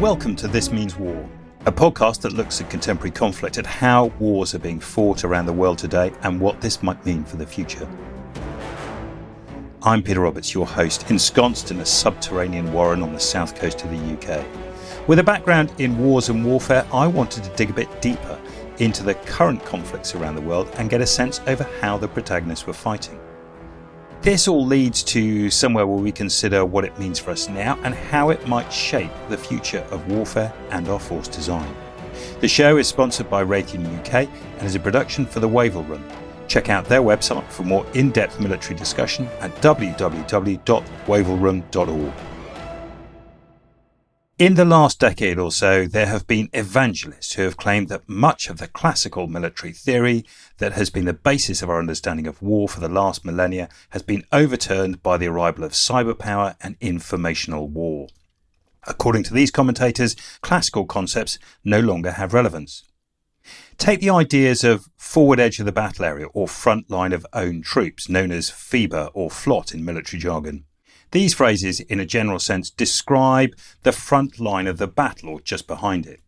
Welcome to This Means War, a podcast that looks at contemporary conflict, at how wars are being fought around the world today, and what this might mean for the future. I'm Peter Roberts, your host, ensconced in a subterranean warren on the south coast of the UK. With a background in wars and warfare, I wanted to dig a bit deeper into the current conflicts around the world and get a sense over how the protagonists were fighting. This all leads to somewhere where we consider what it means for us now and how it might shape the future of warfare and our force design. The show is sponsored by Raytheon UK and is a production for the Wavell Room. Check out their website for more in depth military discussion at www.wavellroom.org. In the last decade or so, there have been evangelists who have claimed that much of the classical military theory that has been the basis of our understanding of war for the last millennia has been overturned by the arrival of cyber power and informational war. According to these commentators, classical concepts no longer have relevance. Take the ideas of forward edge of the battle area or front line of own troops, known as FEBA or FLOT in military jargon. These phrases, in a general sense, describe the front line of the battle or just behind it.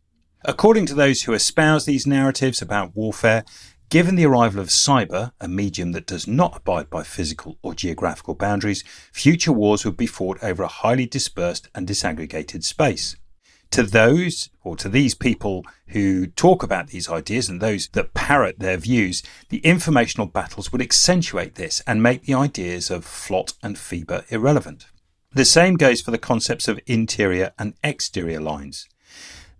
According to those who espouse these narratives about warfare, given the arrival of cyber, a medium that does not abide by physical or geographical boundaries, future wars would be fought over a highly dispersed and disaggregated space to those or to these people who talk about these ideas and those that parrot their views, the informational battles would accentuate this and make the ideas of FLOT and FEBA irrelevant. The same goes for the concepts of interior and exterior lines.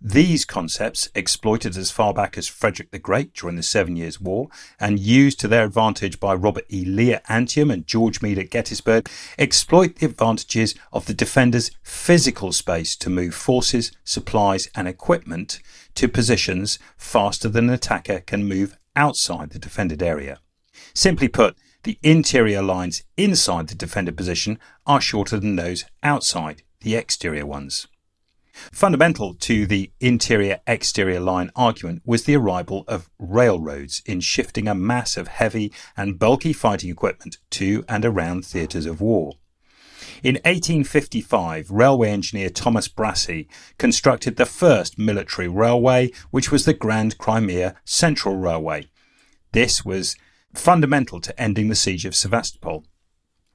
These concepts, exploited as far back as Frederick the Great during the Seven Years' War and used to their advantage by Robert E. Lee at Antietam and George Meade at Gettysburg, exploit the advantages of the defender's physical space to move forces, supplies, and equipment to positions faster than an attacker can move outside the defended area. Simply put, the interior lines inside the defended position are shorter than those outside the exterior ones. Fundamental to the interior exterior line argument was the arrival of railroads in shifting a mass of heavy and bulky fighting equipment to and around theatres of war. In 1855, railway engineer Thomas Brassey constructed the first military railway, which was the Grand Crimea Central Railway. This was fundamental to ending the siege of Sevastopol.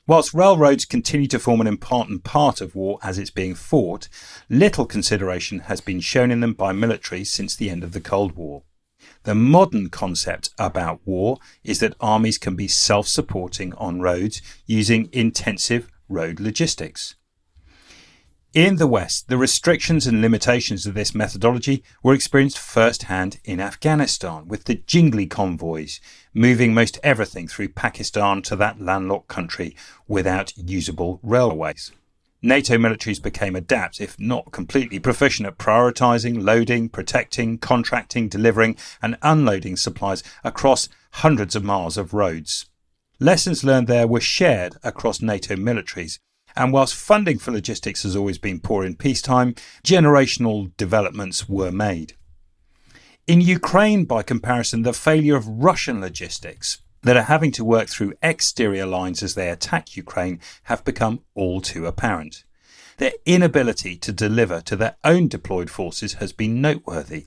Whilst railroads continue to form an important part of war as it's being fought, little consideration has been shown in them by military since the end of the Cold War. The modern concept about war is that armies can be self supporting on roads using intensive road logistics. In the West, the restrictions and limitations of this methodology were experienced firsthand in Afghanistan, with the jingly convoys moving most everything through Pakistan to that landlocked country without usable railways. NATO militaries became adept, if not completely proficient, at prioritizing, loading, protecting, contracting, delivering, and unloading supplies across hundreds of miles of roads. Lessons learned there were shared across NATO militaries, and whilst funding for logistics has always been poor in peacetime, generational developments were made. In Ukraine, by comparison, the failure of Russian logistics that are having to work through exterior lines as they attack Ukraine have become all too apparent. Their inability to deliver to their own deployed forces has been noteworthy.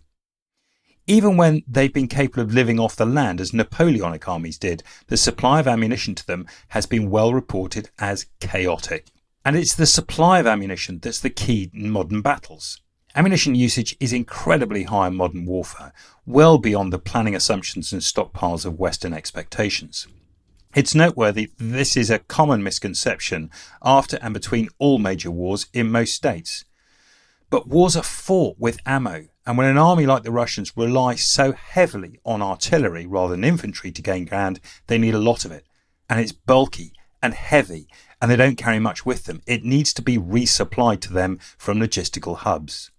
Even when they've been capable of living off the land as Napoleonic armies did, the supply of ammunition to them has been well reported as chaotic. And it's the supply of ammunition that's the key in modern battles. Ammunition usage is incredibly high in modern warfare, well beyond the planning assumptions and stockpiles of Western expectations. It's noteworthy this is a common misconception after and between all major wars in most states. But wars are fought with ammo, and when an army like the Russians rely so heavily on artillery rather than infantry to gain ground, they need a lot of it. And it's bulky and heavy and they don't carry much with them. It needs to be resupplied to them from logistical hubs.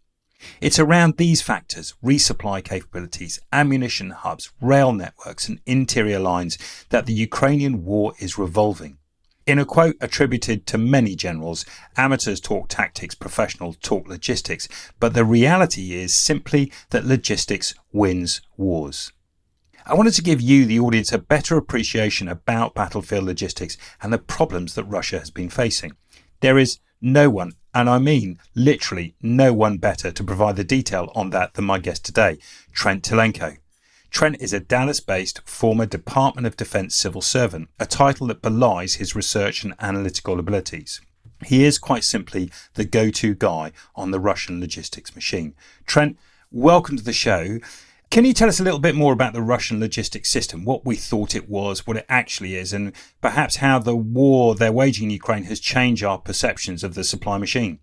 It's around these factors, resupply capabilities, ammunition hubs, rail networks, and interior lines, that the Ukrainian war is revolving. In a quote attributed to many generals, amateurs talk tactics, professionals talk logistics, but the reality is simply that logistics wins wars. I wanted to give you, the audience, a better appreciation about battlefield logistics and the problems that Russia has been facing. There is no one And I mean literally no one better to provide the detail on that than my guest today, Trent Telenko. Trent is a Dallas based former Department of Defense civil servant, a title that belies his research and analytical abilities. He is quite simply the go to guy on the Russian logistics machine. Trent, welcome to the show. Can you tell us a little bit more about the Russian logistics system, what we thought it was, what it actually is, and perhaps how the war they're waging in Ukraine has changed our perceptions of the supply machine?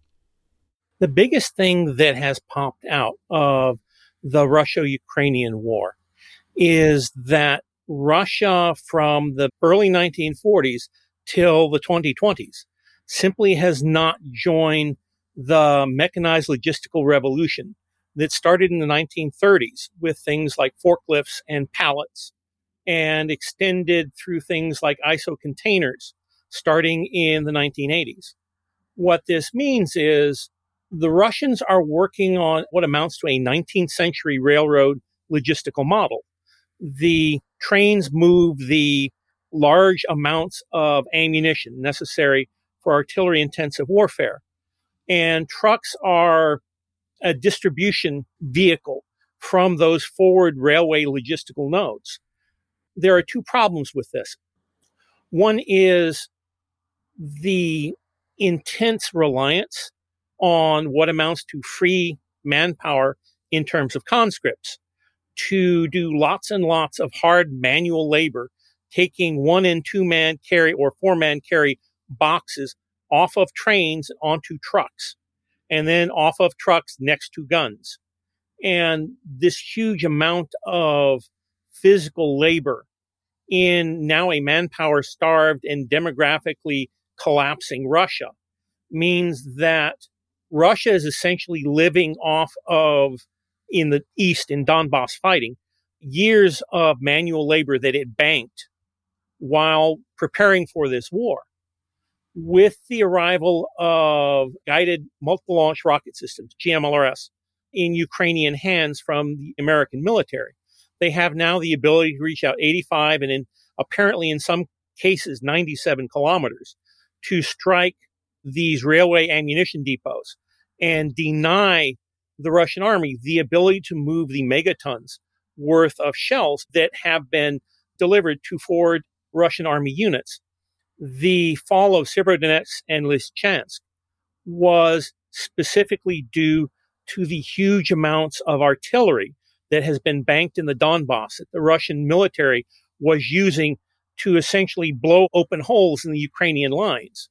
The biggest thing that has popped out of the Russia Ukrainian war is that Russia from the early 1940s till the 2020s simply has not joined the mechanized logistical revolution that started in the 1930s with things like forklifts and pallets and extended through things like ISO containers starting in the 1980s. What this means is the Russians are working on what amounts to a 19th century railroad logistical model. The trains move the large amounts of ammunition necessary for artillery intensive warfare. And trucks are a distribution vehicle from those forward railway logistical nodes. There are two problems with this. One is the intense reliance on what amounts to free manpower in terms of conscripts to do lots and lots of hard manual labor, taking one and two man carry or four man carry boxes off of trains onto trucks and then off of trucks next to guns. And this huge amount of physical labor in now a manpower starved and demographically collapsing Russia means that Russia is essentially living off of, in the East, in Donbass fighting, years of manual labor that it banked while preparing for this war with the arrival of guided multiple launch rocket systems, GMLRS, in Ukrainian hands from the American military, they have now the ability to reach out 85 and in, apparently in some cases 97 kilometers to strike these railway ammunition depots and deny the Russian army the ability to move the megatons worth of shells that have been delivered to forward Russian army units the fall of Severodonetsk and Lysychansk was specifically due to the huge amounts of artillery that has been banked in the Donbass that the Russian military was using to essentially blow open holes in the Ukrainian lines.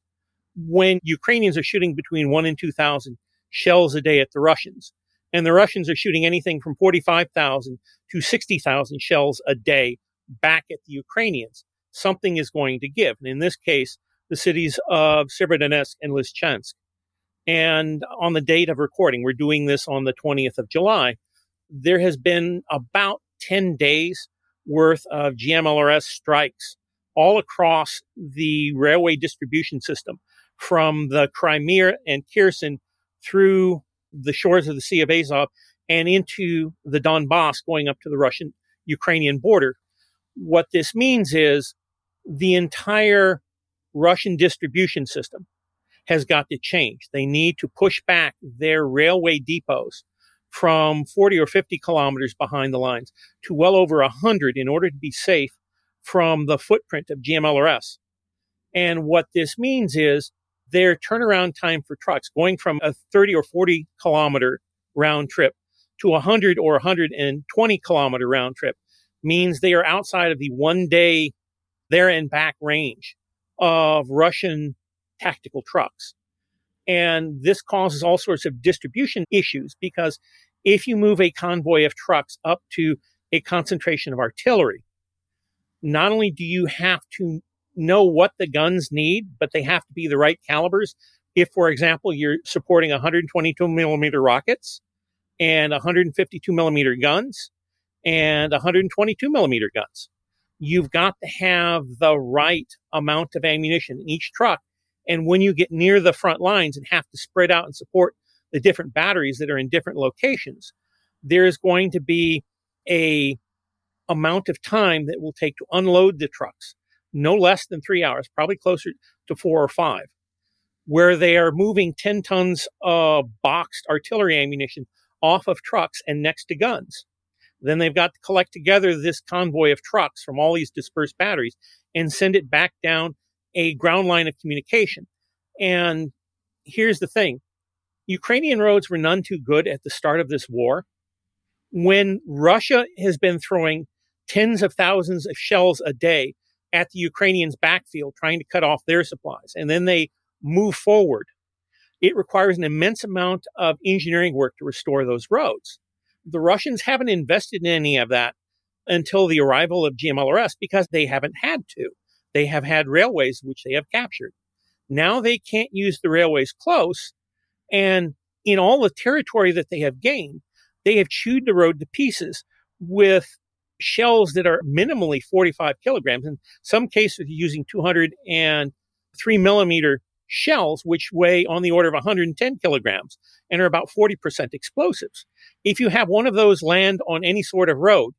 When Ukrainians are shooting between one and 2,000 shells a day at the Russians, and the Russians are shooting anything from 45,000 to 60,000 shells a day back at the Ukrainians something is going to give. And in this case, the cities of Severodonetsk and Lysychansk. And on the date of recording, we're doing this on the 20th of July, there has been about 10 days worth of GMLRS strikes all across the railway distribution system from the Crimea and Kherson through the shores of the Sea of Azov and into the Donbass going up to the Russian Ukrainian border. What this means is the entire Russian distribution system has got to change. They need to push back their railway depots from 40 or 50 kilometers behind the lines to well over 100 in order to be safe from the footprint of GMLRS. And what this means is their turnaround time for trucks going from a 30 or 40 kilometer round trip to a 100 or 120 kilometer round trip means they are outside of the one day there and back range of Russian tactical trucks. And this causes all sorts of distribution issues because if you move a convoy of trucks up to a concentration of artillery, not only do you have to know what the guns need, but they have to be the right calibers. If, for example, you're supporting 122 millimeter rockets and 152 millimeter guns and 122 millimeter guns, you've got to have the right amount of ammunition in each truck. And when you get near the front lines and have to spread out and support the different batteries that are in different locations, there's going to be a amount of time that will take to unload the trucks, no less than three hours, probably closer to four or five. where they are moving 10 tons of boxed artillery ammunition off of trucks and next to guns. Then they've got to collect together this convoy of trucks from all these dispersed batteries and send it back down a ground line of communication. And here's the thing Ukrainian roads were none too good at the start of this war. When Russia has been throwing tens of thousands of shells a day at the Ukrainians' backfield, trying to cut off their supplies, and then they move forward, it requires an immense amount of engineering work to restore those roads. The Russians haven't invested in any of that until the arrival of GMLRS because they haven't had to. They have had railways which they have captured. Now they can't use the railways close. And in all the territory that they have gained, they have chewed the road to pieces with shells that are minimally 45 kilograms. In some cases, using 203 millimeter shells, which weigh on the order of 110 kilograms and are about 40% explosives. If you have one of those land on any sort of road,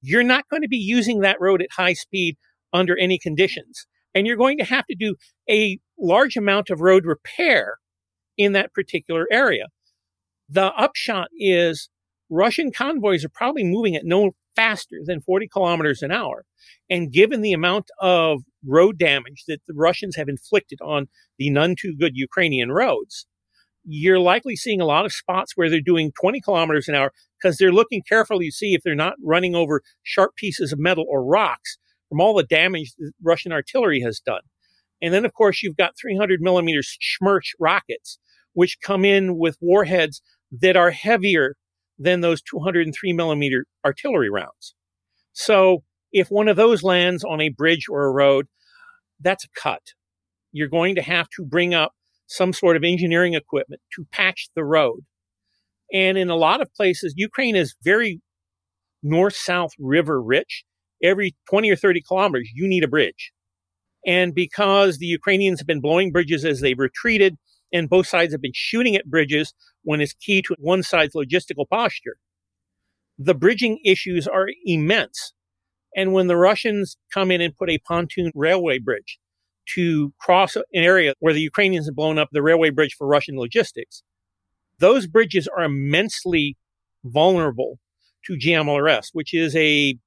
you're not going to be using that road at high speed under any conditions. And you're going to have to do a large amount of road repair in that particular area. The upshot is Russian convoys are probably moving at no faster than 40 kilometers an hour. And given the amount of road damage that the Russians have inflicted on the none too good Ukrainian roads, you're likely seeing a lot of spots where they're doing 20 kilometers an hour because they're looking carefully to see if they're not running over sharp pieces of metal or rocks from all the damage that Russian artillery has done. And then, of course, you've got 300 millimeter Smerch rockets, which come in with warheads that are heavier than those 203 millimeter artillery rounds. So if one of those lands on a bridge or a road, that's a cut. You're going to have to bring up some sort of engineering equipment to patch the road. And in a lot of places, Ukraine is very north south river rich. Every 20 or 30 kilometers, you need a bridge. And because the Ukrainians have been blowing bridges as they've retreated, and both sides have been shooting at bridges when it's key to one side's logistical posture, the bridging issues are immense. And when the Russians come in and put a pontoon railway bridge to cross an area where the Ukrainians have blown up the railway bridge for Russian logistics, those bridges are immensely vulnerable to GMLRS, which is a,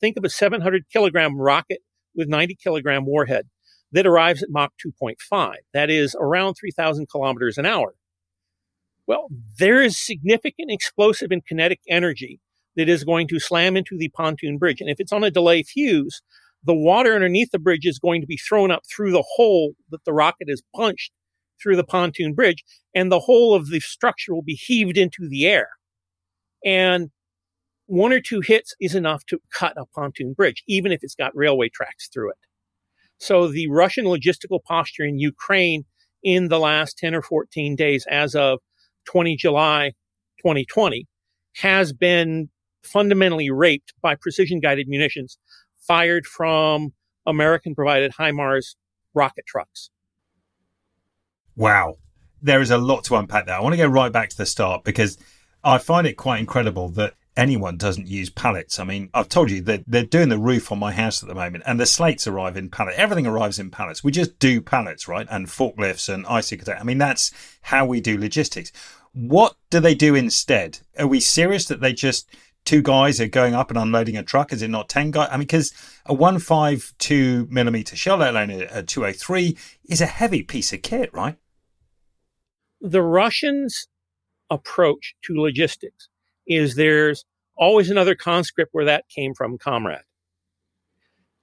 think of a 700 kilogram rocket with 90 kilogram warhead that arrives at Mach 2.5. That is around 3,000 kilometers an hour. Well, there is significant explosive and kinetic energy that is going to slam into the pontoon bridge. And if it's on a delay fuse, the water underneath the bridge is going to be thrown up through the hole that the rocket has punched through the pontoon bridge, and the whole of the structure will be heaved into the air. And one or two hits is enough to cut a pontoon bridge, even if it's got railway tracks through it. So the Russian logistical posture in Ukraine in the last 10 or 14 days, as of 20 July 2020, has been fundamentally raped by precision guided munitions fired from American provided HIMARS rocket trucks. Wow. There is a lot to unpack there. I want to go right back to the start because I find it quite incredible that anyone doesn't use pallets. I mean, I've told you that they're doing the roof on my house at the moment and the slates arrive in pallets. Everything arrives in pallets. We just do pallets, right? And forklifts and IC. I mean, that's how we do logistics. What do they do instead? Are we serious that they just two guys are going up and unloading a truck? Is it not 10 guys? I mean, because a 152 millimeter shell, let alone a 203, is a heavy piece of kit, right? The Russians' approach to logistics is there's always another conscript where that came from, comrade.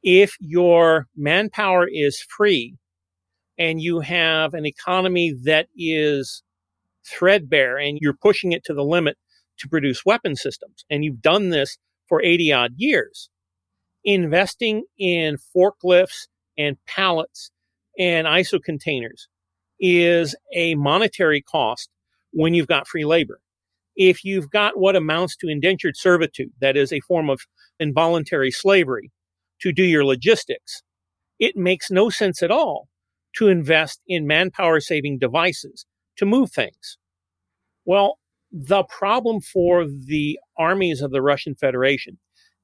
If your manpower is free and you have an economy that is threadbare and you're pushing it to the limit to produce weapon systems, and you've done this for 80 odd years, investing in forklifts and pallets and ISO containers is a monetary cost when you've got free labor. If you've got what amounts to indentured servitude, that is a form of involuntary slavery, to do your logistics, it makes no sense at all to invest in manpower saving devices to move things. Well, the problem for the armies of the Russian Federation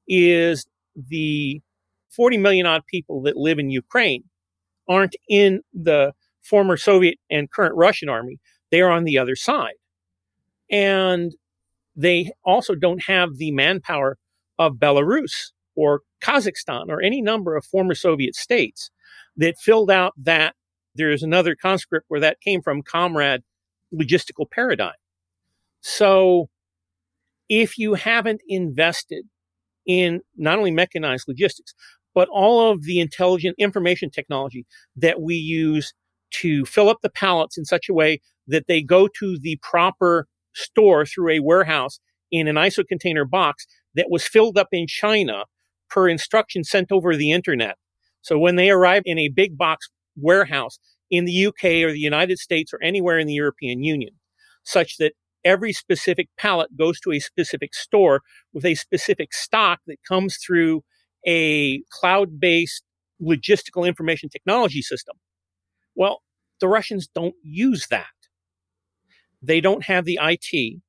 is the 40 million odd people that live in Ukraine aren't in the former Soviet and current Russian army, they are on the other side. And they also don't have the manpower of Belarus or Kazakhstan or any number of former Soviet states that filled out that there's another conscript where that came from, comrade logistical paradigm. So if you haven't invested in not only mechanized logistics, but all of the intelligent information technology that we use to fill up the pallets in such a way that they go to the proper store through a warehouse in an ISO container box that was filled up in China per instruction sent over the internet. So when they arrive in a big box warehouse in the UK or the United States or anywhere in the European Union, such that every specific pallet goes to a specific store with a specific stock that comes through a cloud based logistical information technology system. Well, the Russians don't use that. They don't have the IT.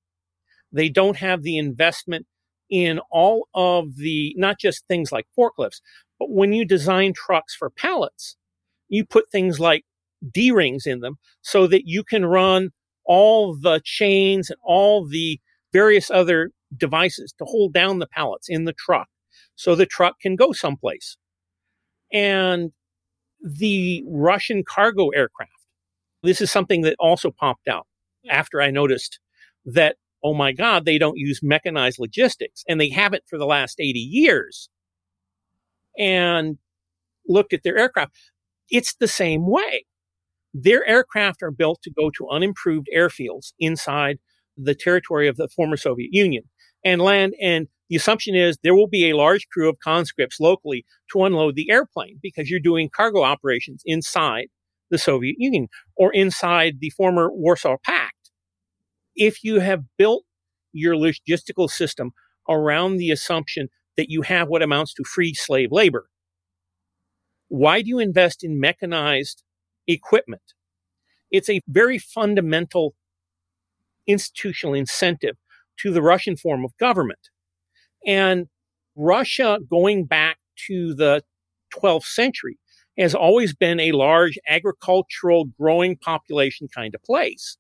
They don't have the investment in all of the, not just things like forklifts, but when you design trucks for pallets, you put things like D rings in them so that you can run all the chains and all the various other devices to hold down the pallets in the truck so the truck can go someplace. And the Russian cargo aircraft, this is something that also popped out after I noticed that, oh my God, they don't use mechanized logistics and they haven't for the last 80 years. And looked at their aircraft. It's the same way. Their aircraft are built to go to unimproved airfields inside the territory of the former Soviet Union and land. And the assumption is there will be a large crew of conscripts locally to unload the airplane because you're doing cargo operations inside the Soviet Union or inside the former Warsaw Pact. If you have built your logistical system around the assumption that you have what amounts to free slave labor, why do you invest in mechanized equipment. It's a very fundamental institutional incentive to the Russian form of government. And Russia, going back to the 12th century, has always been a large agricultural growing population kind of place,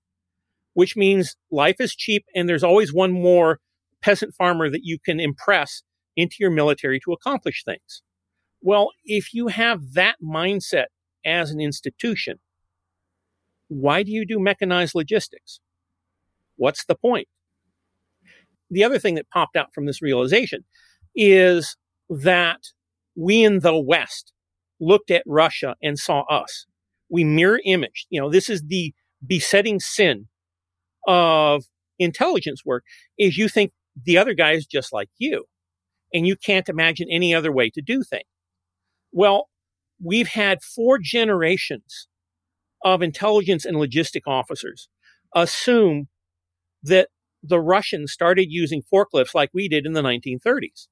which means life is cheap and there's always one more peasant farmer that you can impress into your military to accomplish things. Well, if you have that mindset as an institution. Why do you do mechanized logistics? What's the point? The other thing that popped out from this realization is that we in the West looked at Russia and saw us. We mirror image. You know, this is the besetting sin of intelligence work is you think the other guy is just like you and you can't imagine any other way to do things. Well, we've had four generations of intelligence and logistic officers assume that the Russians started using forklifts like we did in the 1930s.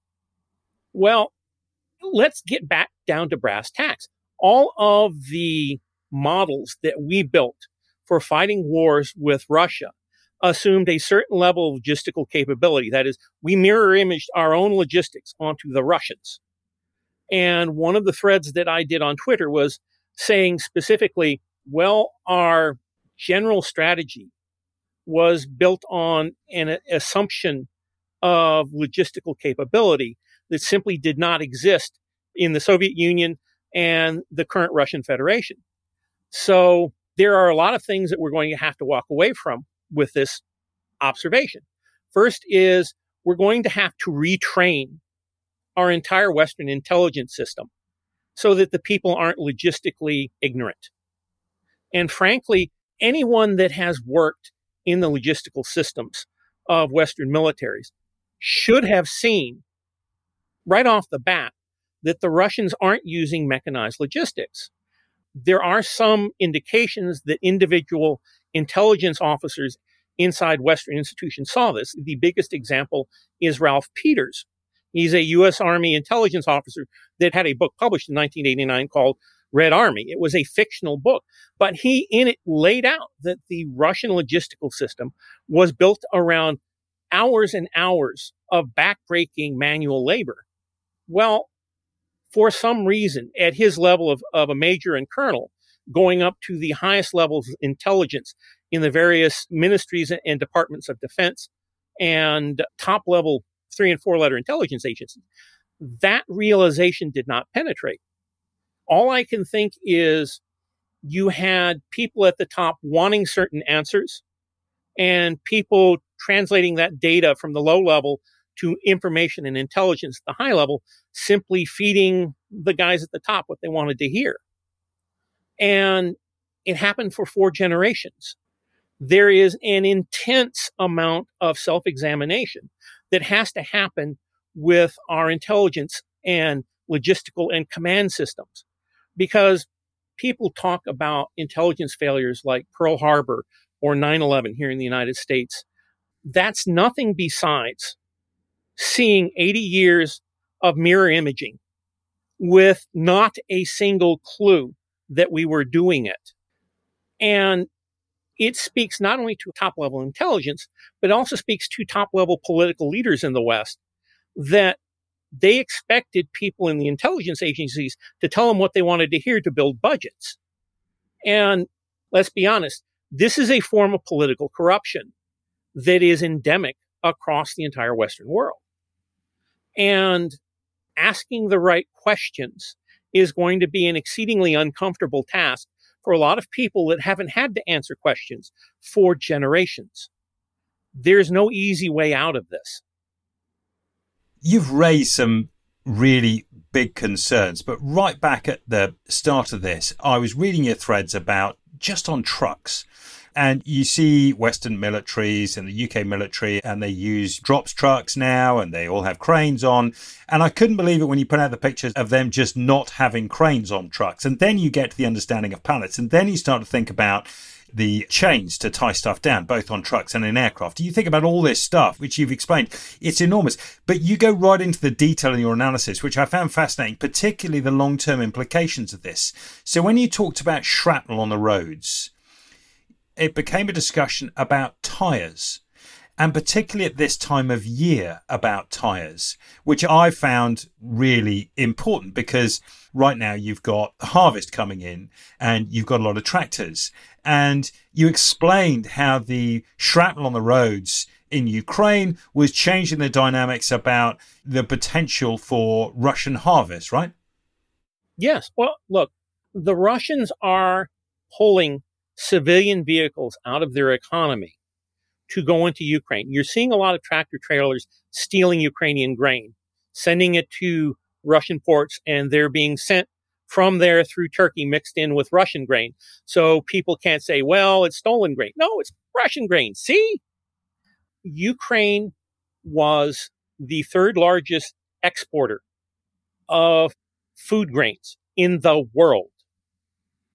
Well, let's get back down to brass tacks. All of the models that we built for fighting wars with Russia assumed a certain level of logistical capability. That is, we mirror imaged our own logistics onto the Russians. And one of the threads that I did on Twitter was saying specifically, well, our general strategy was built on an assumption of logistical capability that simply did not exist in the Soviet Union and the current Russian Federation. So there are a lot of things that we're going to have to walk away from with this observation. First is we're going to have to retrain our entire Western intelligence system so that the people aren't logistically ignorant. And frankly, anyone that has worked in the logistical systems of Western militaries should have seen right off the bat that the Russians aren't using mechanized logistics. There are some indications that individual intelligence officers inside Western institutions saw this. The biggest example is Ralph Peters, He's a U.S. Army intelligence officer that had a book published in 1989 called Red Army. It was a fictional book, but he in it laid out that the Russian logistical system was built around hours and hours of backbreaking manual labor. Well, for some reason, at his level of, of a major and colonel, going up to the highest levels of intelligence in the various ministries and departments of defense and top level three and four letter intelligence agencies. That realization did not penetrate. All I can think is you had people at the top wanting certain answers and people translating that data from the low level to information and intelligence at the high level, simply feeding the guys at the top what they wanted to hear. And it happened for four generations. There is an intense amount of self examination that has to happen with our intelligence and logistical and command systems because people talk about intelligence failures like Pearl Harbor or 9 11 here in the United States. That's nothing besides seeing 80 years of mirror imaging with not a single clue that we were doing it. And it speaks not only to top level intelligence, but also speaks to top level political leaders in the West that they expected people in the intelligence agencies to tell them what they wanted to hear to build budgets. And let's be honest, this is a form of political corruption that is endemic across the entire Western world. And asking the right questions is going to be an exceedingly uncomfortable task for a lot of people that haven't had to answer questions for generations. There's no easy way out of this. You've raised some really big concerns, but right back at the start of this, I was reading your threads about just on trucks and you see Western militaries and the UK military, and they use drops trucks now, and they all have cranes on. And I couldn't believe it when you put out the pictures of them just not having cranes on trucks. And then you get to the understanding of pallets, and then you start to think about the chains to tie stuff down, both on trucks and in aircraft. You think about all this stuff, which you've explained, it's enormous. But you go right into the detail in your analysis, which I found fascinating, particularly the long term implications of this. So when you talked about shrapnel on the roads, it became a discussion about tyres, and particularly at this time of year about tyres, which I found really important because right now you've got harvest coming in and you've got a lot of tractors. And you explained how the shrapnel on the roads in Ukraine was changing the dynamics about the potential for Russian harvest, right? Yes. Well, look, the Russians are pulling civilian vehicles out of their economy to go into Ukraine. You're seeing a lot of tractor trailers stealing Ukrainian grain, sending it to Russian ports, and they're being sent from there through Turkey mixed in with Russian grain. So people can't say, well, it's stolen grain. No, it's Russian grain. See? Ukraine was the third largest exporter of food grains in the world.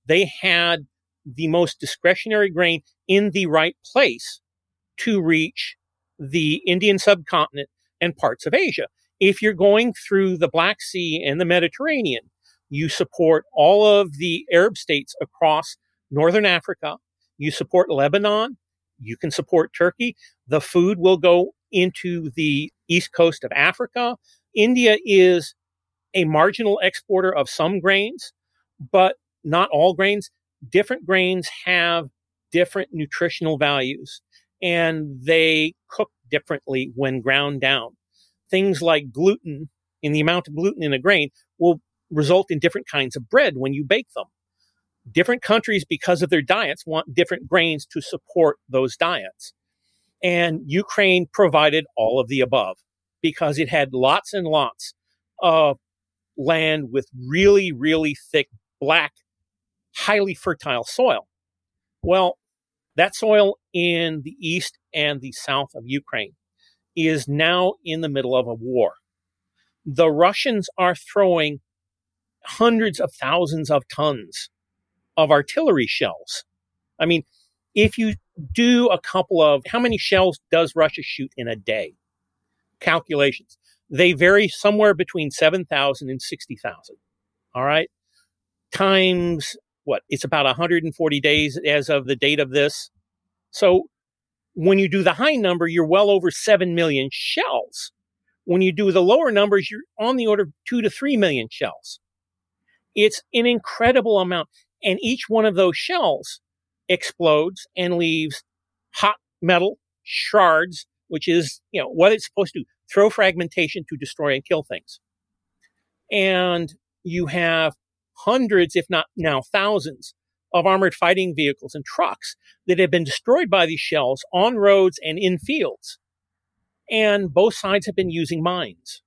They had the most discretionary grain in the right place to reach the Indian subcontinent and parts of Asia. If you're going through the Black Sea and the Mediterranean, you support all of the Arab states across Northern Africa. You support Lebanon. You can support Turkey. The food will go into the east coast of Africa. India is a marginal exporter of some grains, but not all grains different grains have different nutritional values and they cook differently when ground down. Things like gluten, in the amount of gluten in a grain, will result in different kinds of bread when you bake them. Different countries, because of their diets, want different grains to support those diets. And Ukraine provided all of the above because it had lots and lots of land with really, really thick black highly fertile soil. Well, that soil in the east and the south of Ukraine is now in the middle of a war. The Russians are throwing hundreds of thousands of tons of artillery shells. I mean, if you do a couple of how many shells does Russia shoot in a day? Calculations. They vary somewhere between 7,000 and 60,000. All right. Times what it's about 140 days as of the date of this. So when you do the high number, you're well over 7 million shells. When you do the lower numbers, you're on the order of 2 to 3 million shells. It's an incredible amount. And each one of those shells explodes and leaves hot metal shards, which is, you know, what it's supposed to do, throw fragmentation to destroy and kill things. And you have hundreds, if not now thousands, of armored fighting vehicles and trucks that have been destroyed by these shells on roads and in fields. And both sides have been using mines.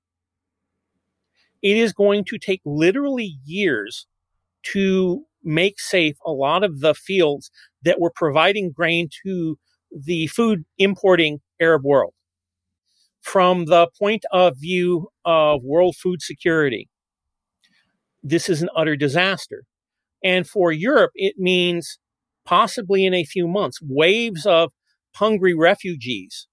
It is going to take literally years to make safe a lot of the fields that were providing grain to the food importing Arab world. From the point of view of world food security, this is an utter disaster. And for Europe, it means possibly in a few months, waves of hungry refugees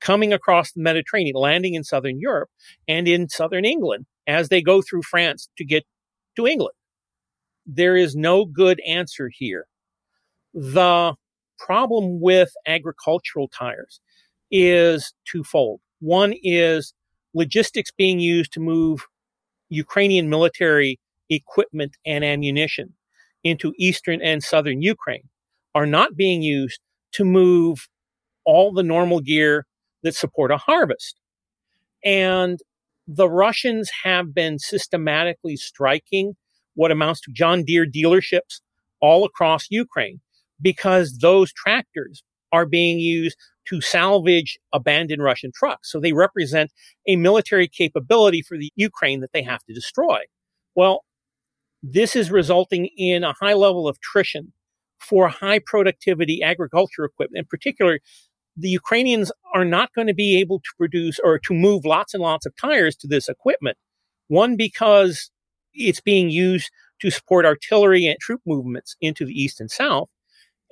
coming across the Mediterranean, landing in southern Europe and in southern England as they go through France to get to England. There is no good answer here. The problem with agricultural tires is twofold. One is logistics being used to move Ukrainian military equipment and ammunition into eastern and southern Ukraine are not being used to move all the normal gear that support a harvest. And the Russians have been systematically striking what amounts to John Deere dealerships all across Ukraine because those tractors are being used to salvage abandoned Russian trucks. So they represent a military capability for the Ukraine that they have to destroy. Well, this is resulting in a high level of attrition for high productivity agriculture equipment. In particular, the Ukrainians are not going to be able to produce or to move lots and lots of tires to this equipment. One, because it's being used to support artillery and troop movements into the east and south.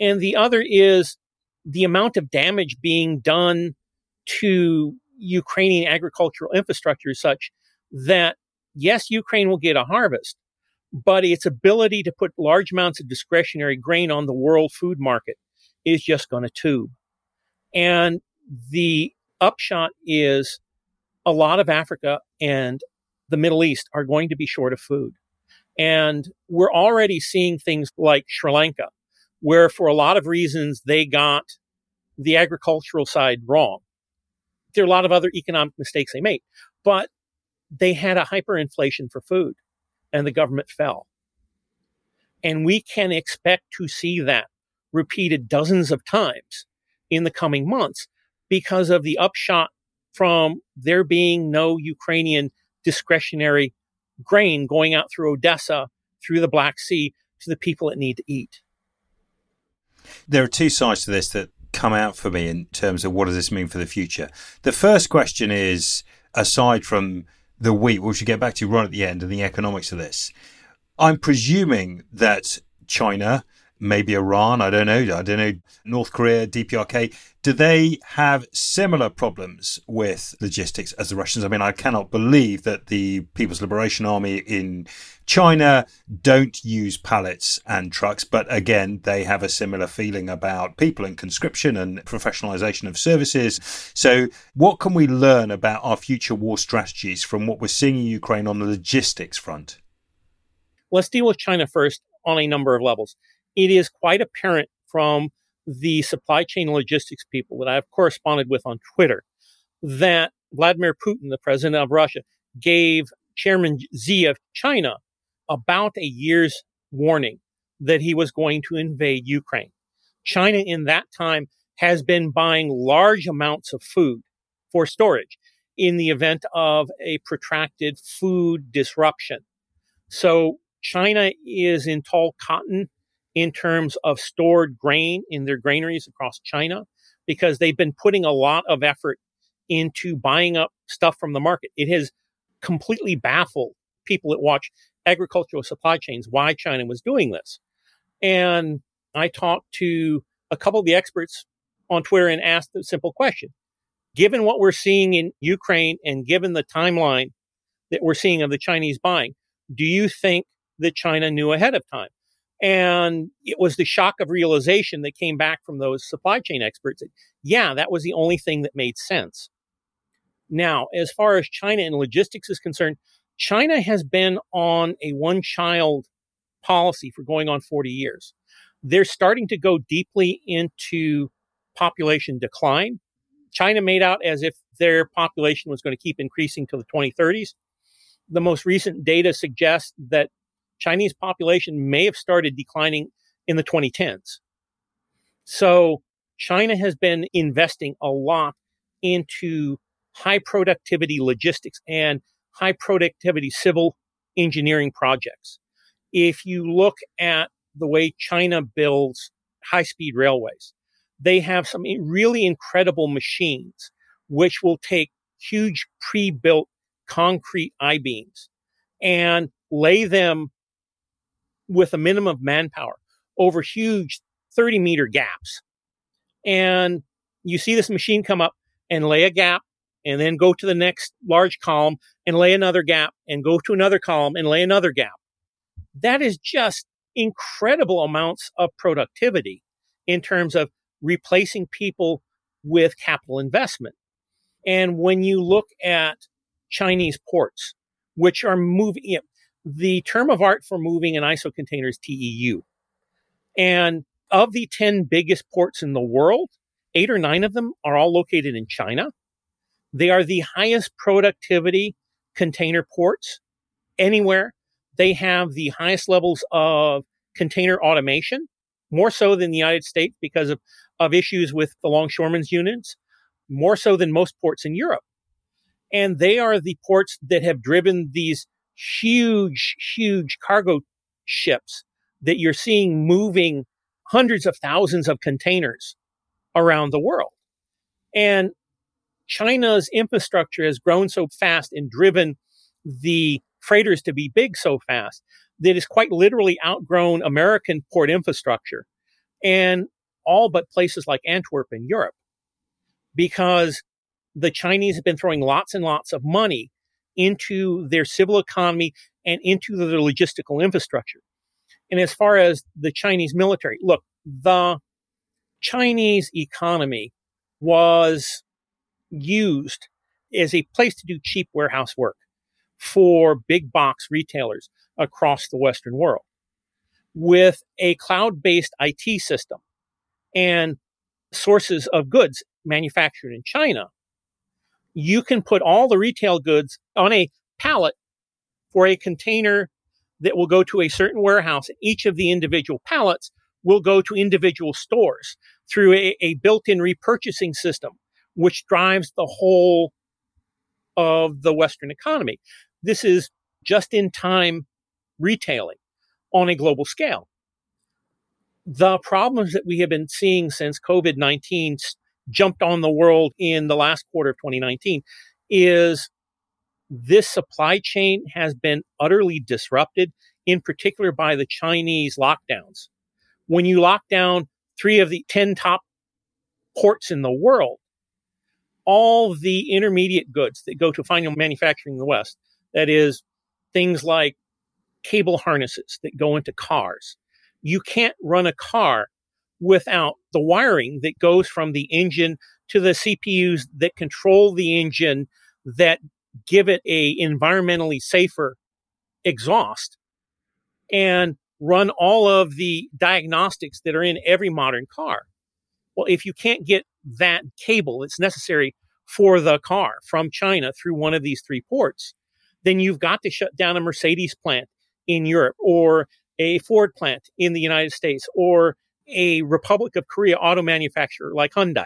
And the other is the amount of damage being done to Ukrainian agricultural infrastructure is such that yes, Ukraine will get a harvest, but its ability to put large amounts of discretionary grain on the world food market is just going to tube. And the upshot is a lot of Africa and the Middle East are going to be short of food. And we're already seeing things like Sri Lanka, where for a lot of reasons they got the agricultural side wrong. There are a lot of other economic mistakes they made, but they had a hyperinflation for food and the government fell. And we can expect to see that repeated dozens of times in the coming months because of the upshot from there being no Ukrainian discretionary grain going out through Odessa, through the Black Sea to the people that need to eat. There are two sides to this that come out for me in terms of what does this mean for the future. The first question is aside from the wheat, which we get back to right at the end, and the economics of this. I'm presuming that China, maybe Iran, I don't know, I don't know, North Korea, DPRK, do they have similar problems with logistics as the Russians? I mean, I cannot believe that the People's Liberation Army in China don't use pallets and trucks, but again, they have a similar feeling about people and conscription and professionalization of services. So, what can we learn about our future war strategies from what we're seeing in Ukraine on the logistics front? Let's deal with China first on a number of levels. It is quite apparent from the supply chain logistics people that I've corresponded with on Twitter that Vladimir Putin, the president of Russia, gave Chairman Xi of China about a year's warning that he was going to invade Ukraine. China in that time has been buying large amounts of food for storage in the event of a protracted food disruption. So China is in tall cotton in terms of stored grain in their granaries across China because they've been putting a lot of effort into buying up stuff from the market. It has completely baffled people that watch agricultural supply chains why China was doing this. And I talked to a couple of the experts on Twitter and asked the simple question. Given what we're seeing in Ukraine and given the timeline that we're seeing of the Chinese buying, do you think that China knew ahead of time? And it was the shock of realization that came back from those supply chain experts that, yeah, that was the only thing that made sense. Now, as far as China and logistics is concerned, China has been on a one child policy for going on 40 years. They're starting to go deeply into population decline. China made out as if their population was going to keep increasing to the 2030s. The most recent data suggests that Chinese population may have started declining in the 2010s. So China has been investing a lot into high productivity logistics and high productivity civil engineering projects. If you look at the way China builds high speed railways, they have some really incredible machines which will take huge pre built concrete I beams and lay them with a minimum of manpower over huge 30 meter gaps. And you see this machine come up and lay a gap and then go to the next large column and lay another gap and go to another column and lay another gap. That is just incredible amounts of productivity in terms of replacing people with capital investment. And when you look at Chinese ports, which are moving, the term of art for moving an ISO container is TEU. And of the 10 biggest ports in the world, eight or nine of them are all located in China. They are the highest productivity container ports anywhere. They have the highest levels of container automation, more so than the United States because of, of issues with the longshoremen's units, more so than most ports in Europe. And they are the ports that have driven these huge, huge cargo ships that you're seeing moving hundreds of thousands of containers around the world. And China's infrastructure has grown so fast and driven the freighters to be big so fast that it's quite literally outgrown American port infrastructure and all but places like Antwerp in Europe because the Chinese have been throwing lots and lots of money into their civil economy and into their logistical infrastructure. And as far as the Chinese military, look, the Chinese economy was used as a place to do cheap warehouse work for big box retailers across the Western world. With a cloud based IT system and sources of goods manufactured in China, you can put all the retail goods on a pallet for a container that will go to a certain warehouse. Each of the individual pallets will go to individual stores through a, a built in repurchasing system, which drives the whole of the Western economy. This is just in time retailing on a global scale. The problems that we have been seeing since COVID 19 jumped on the world in the last quarter of 2019 is this supply chain has been utterly disrupted, in particular by the Chinese lockdowns. When you lock down three of the 10 top ports in the world, all the intermediate goods that go to final manufacturing in the West, that is, things like cable harnesses that go into cars. You can't run a car without the wiring that goes from the engine to the CPUs that control the engine that give it a environmentally safer exhaust and run all of the diagnostics that are in every modern car. Well, if you can't get that cable that's necessary for the car from China through one of these three ports, then you've got to shut down a Mercedes plant in Europe or a Ford plant in the United States or a Republic of Korea auto manufacturer like Hyundai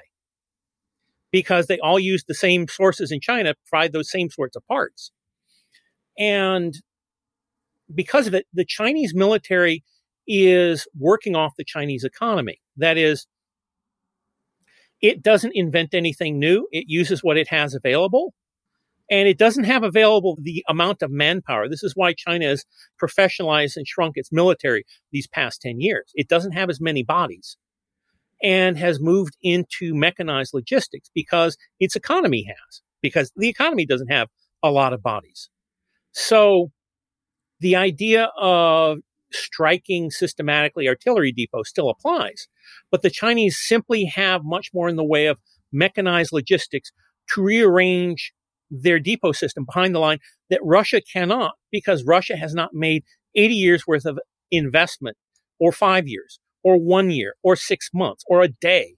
because they all use the same sources in China, provide those same sorts of parts. And because of it, the Chinese military is working off the Chinese economy. That is, it doesn't invent anything new. It uses what it has available. And it doesn't have available the amount of manpower. This is why China has professionalized and shrunk its military these past 10 years. It doesn't have as many bodies and has moved into mechanized logistics because its economy has, because the economy doesn't have a lot of bodies. So the idea of striking systematically artillery depots still applies, but the Chinese simply have much more in the way of mechanized logistics to rearrange their depot system behind the line that Russia cannot because Russia has not made 80 years worth of investment or five years or one year or six months or a day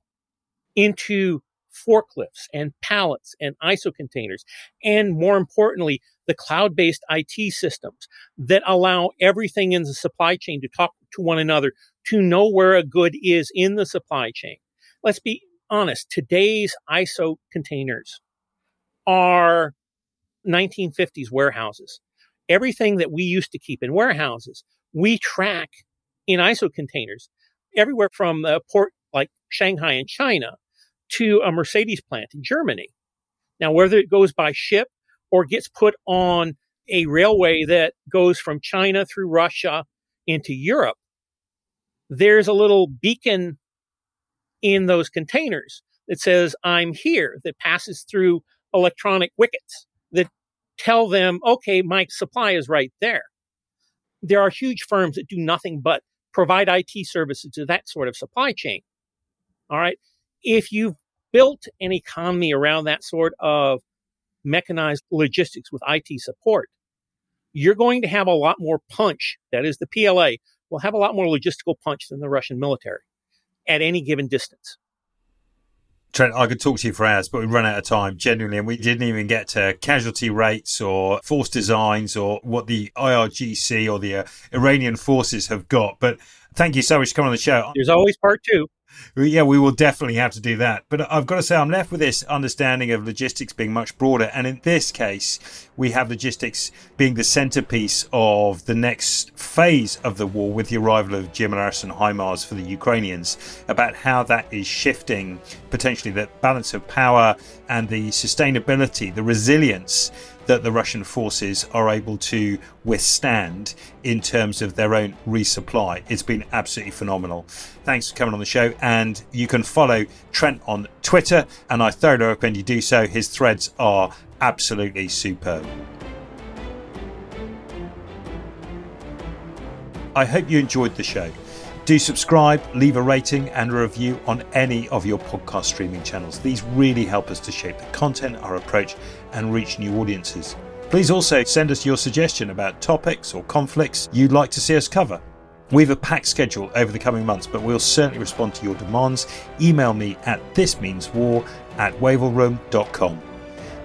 into forklifts and pallets and ISO containers. And more importantly, the cloud based IT systems that allow everything in the supply chain to talk to one another to know where a good is in the supply chain. Let's be honest. Today's ISO containers are 1950s warehouses. Everything that we used to keep in warehouses, we track in ISO containers everywhere from a port like Shanghai in China to a Mercedes plant in Germany. Now, whether it goes by ship or gets put on a railway that goes from China through Russia into Europe, there's a little beacon in those containers that says, I'm here, that passes through electronic wickets that tell them, okay, my supply is right there. There are huge firms that do nothing but provide IT services to that sort of supply chain. All right. If you've built an economy around that sort of mechanized logistics with IT support, you're going to have a lot more punch. That is, the PLA will have a lot more logistical punch than the Russian military at any given distance. Trent, I could talk to you for hours, but we run out of time, genuinely, and we didn't even get to casualty rates or force designs or what the IRGC or the uh, Iranian forces have got. But thank you so much for coming on the show. There's always part two yeah, we will definitely have to do that. But I've got to say, I'm left with this understanding of logistics being much broader. And in this case, we have logistics being the centerpiece of the next phase of the war with the arrival of GMLRS and HIMARS for the Ukrainians, about how that is shifting potentially the balance of power and the sustainability, the resilience that the Russian forces are able to withstand in terms of their own resupply. It's been absolutely phenomenal. Thanks for coming on the show. And you can follow Trent on Twitter, and I thoroughly recommend you do so. His threads are absolutely superb. I hope you enjoyed the show. Do subscribe, leave a rating and a review on any of your podcast streaming channels. These really help us to shape the content, our approach, and reach new audiences. Please also send us your suggestion about topics or conflicts you'd like to see us cover. We have a packed schedule over the coming months, but we'll certainly respond to your demands. Email me at thismeanswar at wavellroom.com.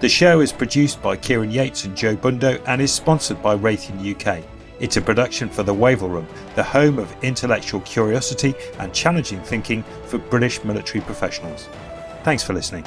The show is produced by Kieran Yates and Joe Bundo and is sponsored by Raytheon UK. It's a production for the Wavell Room, the home of intellectual curiosity and challenging thinking for British military professionals. Thanks for listening.